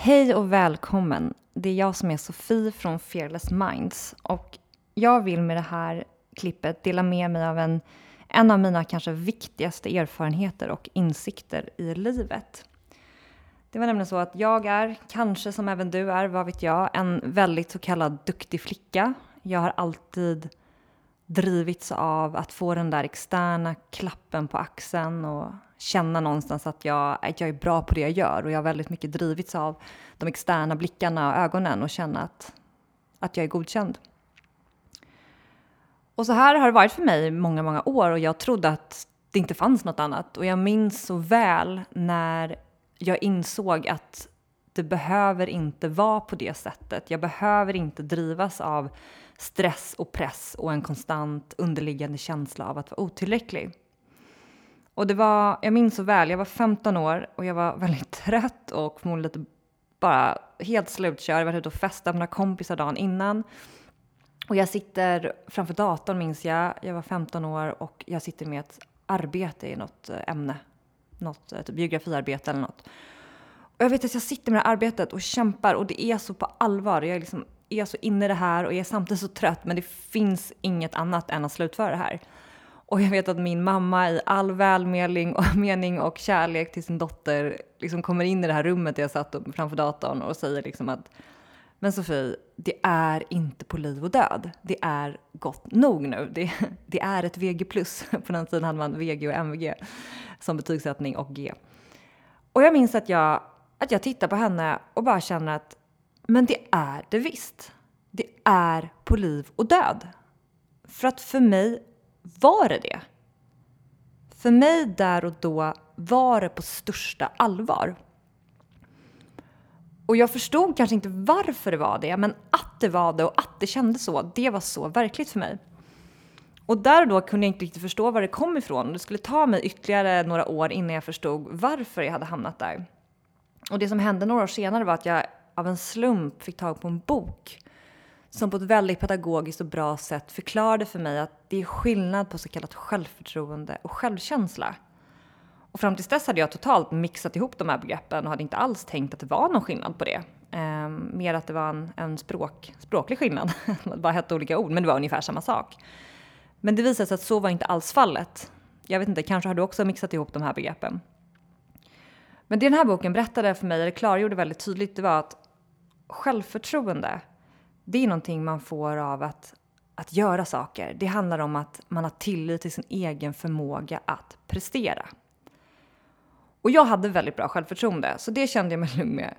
Hej och välkommen! Det är jag som är Sofie från Fearless Minds och jag vill med det här klippet dela med mig av en, en av mina kanske viktigaste erfarenheter och insikter i livet. Det var nämligen så att jag är, kanske som även du är, vad vet jag, en väldigt så kallad duktig flicka. Jag har alltid drivits av att få den där externa klappen på axeln och känna någonstans att jag, att jag är bra på det jag gör. Och jag har väldigt mycket drivits av de externa blickarna och ögonen och känna att, att jag är godkänd. Och så här har det varit för mig i många, många år och jag trodde att det inte fanns något annat. Och jag minns så väl när jag insåg att det behöver inte vara på det sättet. Jag behöver inte drivas av stress och press och en konstant underliggande känsla av att vara otillräcklig. Och det var, jag minns så väl, jag var 15 år och jag var väldigt trött och förmodligen lite bara helt slutkörd. Jag var ute och festat med några kompisar dagen innan. Och jag sitter framför datorn minns jag, jag var 15 år och jag sitter med ett arbete i något eh, ämne. Något eh, typ biografiarbete eller något. Och jag vet att jag sitter med det här arbetet och kämpar och det är så på allvar. Jag är, liksom, är så inne i det här och jag är samtidigt så trött men det finns inget annat än att slutföra det här. Och jag vet att min mamma i all välmening och, mening och kärlek till sin dotter liksom kommer in i det här rummet där jag satt framför datorn och säger liksom att men Sofie, det är inte på liv och död. Det är gott nog nu. Det, det är ett VG+. På den tiden hade man VG och MVG som betygssättning och G. Och jag minns att jag, att jag tittar på henne och bara känner att men det är det visst. Det är på liv och död. För att för mig var det det. För mig där och då var det på största allvar. Och jag förstod kanske inte varför det var det, men att det var det och att det kändes så, det var så verkligt för mig. Och där och då kunde jag inte riktigt förstå var det kom ifrån. Det skulle ta mig ytterligare några år innan jag förstod varför jag hade hamnat där. Och det som hände några år senare var att jag av en slump fick tag på en bok som på ett väldigt pedagogiskt och bra sätt förklarade för mig att det är skillnad på så kallat självförtroende och självkänsla. Och fram till dess hade jag totalt mixat ihop de här begreppen och hade inte alls tänkt att det var någon skillnad på det. Eh, mer att det var en, en språk, språklig skillnad, det bara hette olika ord, men det var ungefär samma sak. Men det visade sig att så var inte alls fallet. Jag vet inte, kanske har du också mixat ihop de här begreppen. Men det den här boken berättade för mig, eller klargjorde väldigt tydligt, det var att självförtroende det är någonting man får av att, att göra saker. Det handlar om att man har tillit till sin egen förmåga att prestera. Och jag hade väldigt bra självförtroende, så det kände jag mig lugn med.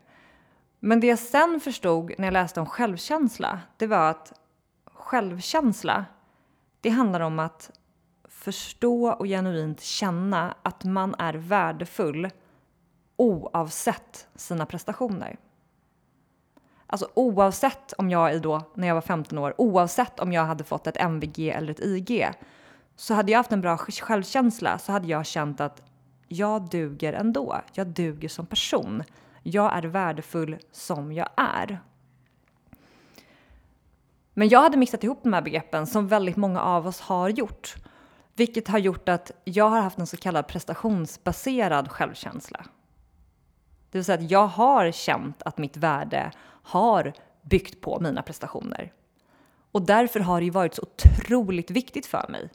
Men det jag sen förstod när jag läste om självkänsla, det var att självkänsla, det handlar om att förstå och genuint känna att man är värdefull oavsett sina prestationer. Alltså oavsett om jag då, när jag var 15 år, oavsett om jag hade fått ett MVG eller ett IG, så hade jag haft en bra självkänsla så hade jag känt att jag duger ändå. Jag duger som person. Jag är värdefull som jag är. Men jag hade mixat ihop de här begreppen som väldigt många av oss har gjort. Vilket har gjort att jag har haft en så kallad prestationsbaserad självkänsla. Det vill säga att jag har känt att mitt värde har byggt på mina prestationer. Och därför har det ju varit så otroligt viktigt för mig.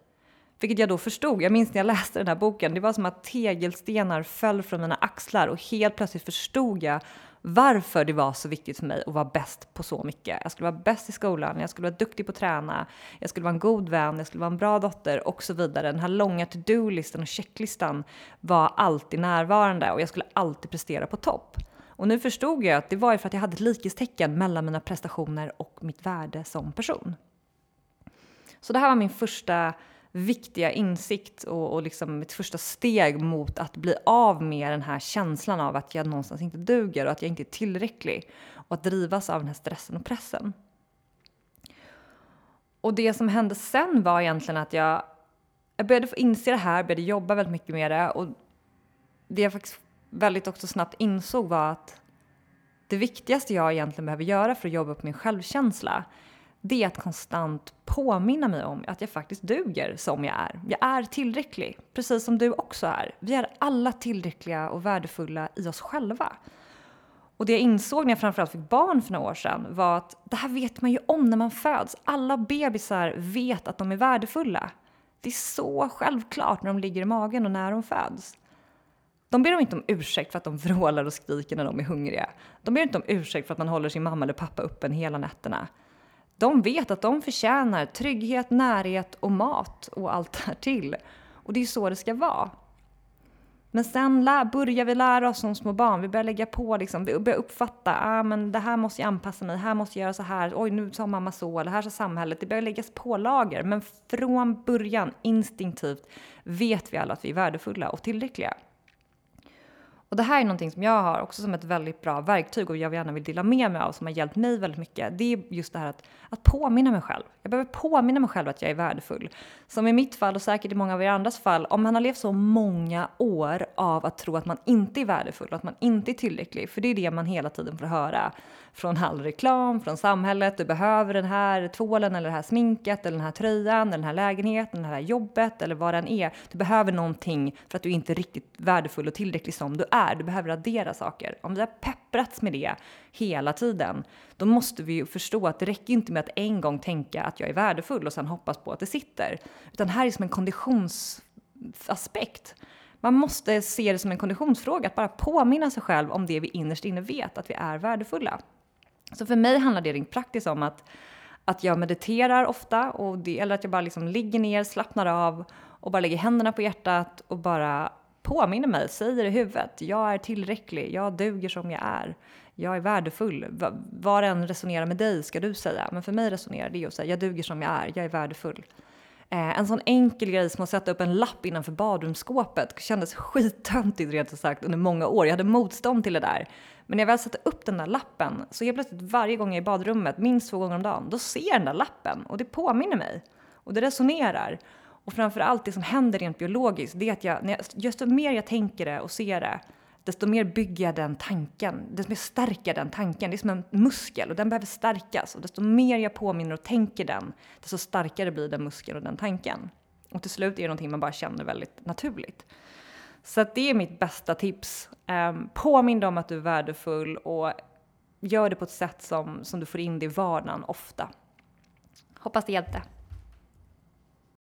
Vilket jag då förstod. Jag minns när jag läste den här boken. Det var som att tegelstenar föll från mina axlar och helt plötsligt förstod jag varför det var så viktigt för mig att vara bäst på så mycket. Jag skulle vara bäst i skolan, jag skulle vara duktig på att träna, jag skulle vara en god vän, jag skulle vara en bra dotter och så vidare. Den här långa to-do-listan och checklistan var alltid närvarande och jag skulle alltid prestera på topp. Och nu förstod jag att det var för att jag hade ett likhetstecken mellan mina prestationer och mitt värde som person. Så det här var min första viktiga insikt och, och liksom mitt första steg mot att bli av med den här känslan av att jag någonstans inte duger och att jag inte är tillräcklig och att drivas av den här stressen och pressen. Och det som hände sen var egentligen att jag, jag började få inse det här, började jobba väldigt mycket med det och det jag faktiskt väldigt också snabbt insåg var att det viktigaste jag egentligen behöver göra för att jobba på min självkänsla det är att konstant påminna mig om att jag faktiskt duger som jag är. Jag är tillräcklig, precis som du också är. Vi är alla tillräckliga och värdefulla i oss själva. Och det jag insåg när jag framförallt fick barn för några år sedan var att det här vet man ju om när man föds. Alla bebisar vet att de är värdefulla. Det är så självklart när de ligger i magen och när de föds. De ber inte om ursäkt för att de vrålar och skriker när de är hungriga. De ber inte om ursäkt för att man håller sin mamma eller pappa öppen hela nätterna. De vet att de förtjänar trygghet, närhet och mat och allt därtill. Och det är så det ska vara. Men sen lär, börjar vi lära oss som små barn. Vi börjar lägga på, liksom, vi börjar uppfatta, ah, men det här måste jag anpassa mig, här måste jag göra så här, oj nu sa mamma så, eller här sa samhället. Det börjar läggas på lager. Men från början, instinktivt, vet vi alla att vi är värdefulla och tillräckliga. Och det här är någonting som jag har också som ett väldigt bra verktyg och jag gärna vill dela med mig av som har hjälpt mig väldigt mycket. Det är just det här att, att påminna mig själv. Jag behöver påminna mig själv att jag är värdefull. Som i mitt fall och säkert i många av er andras fall, om man har levt så många år av att tro att man inte är värdefull och att man inte är tillräcklig, för det är det man hela tiden får höra från all reklam, från samhället. Du behöver den här tvålen eller det här sminket eller den här tröjan, eller den här lägenheten, det här jobbet eller vad den är. Du behöver någonting för att du inte är riktigt värdefull och tillräcklig som du är. Du behöver addera saker. Om vi har pepprats med det hela tiden, då måste vi ju förstå att det räcker inte med att en gång tänka att jag är värdefull och sen hoppas på att det sitter. Utan här är som en konditionsaspekt. Man måste se det som en konditionsfråga, att bara påminna sig själv om det vi innerst inne vet, att vi är värdefulla. Så för mig handlar det rent praktiskt om att, att jag mediterar ofta, och det, eller att jag bara liksom ligger ner, slappnar av och bara lägger händerna på hjärtat och bara påminner mig, säger i huvudet, jag är tillräcklig, jag duger som jag är, jag är värdefull. Vad än resonerar med dig ska du säga, men för mig resonerar det att säga, jag duger som jag är, jag är värdefull. Eh, en sån enkel grej som att sätta upp en lapp innanför badrumsskåpet kändes skittöntigt rent sagt under många år. Jag hade motstånd till det där. Men när jag väl satte upp den där lappen så helt plötsligt varje gång jag är i badrummet, minst två gånger om dagen, då ser jag den där lappen och det påminner mig. Och det resonerar. Och framför allt det som händer rent biologiskt, det är att jag, när jag, desto mer jag tänker det och ser det, desto mer bygger jag den tanken, desto mer stärker den tanken. Det är som en muskel och den behöver stärkas. Och desto mer jag påminner och tänker den, desto starkare blir den muskeln och den tanken. Och till slut är det någonting man bara känner väldigt naturligt. Så det är mitt bästa tips. Um, påminn dig om att du är värdefull och gör det på ett sätt som, som du får in det i vardagen ofta. Hoppas det hjälpte.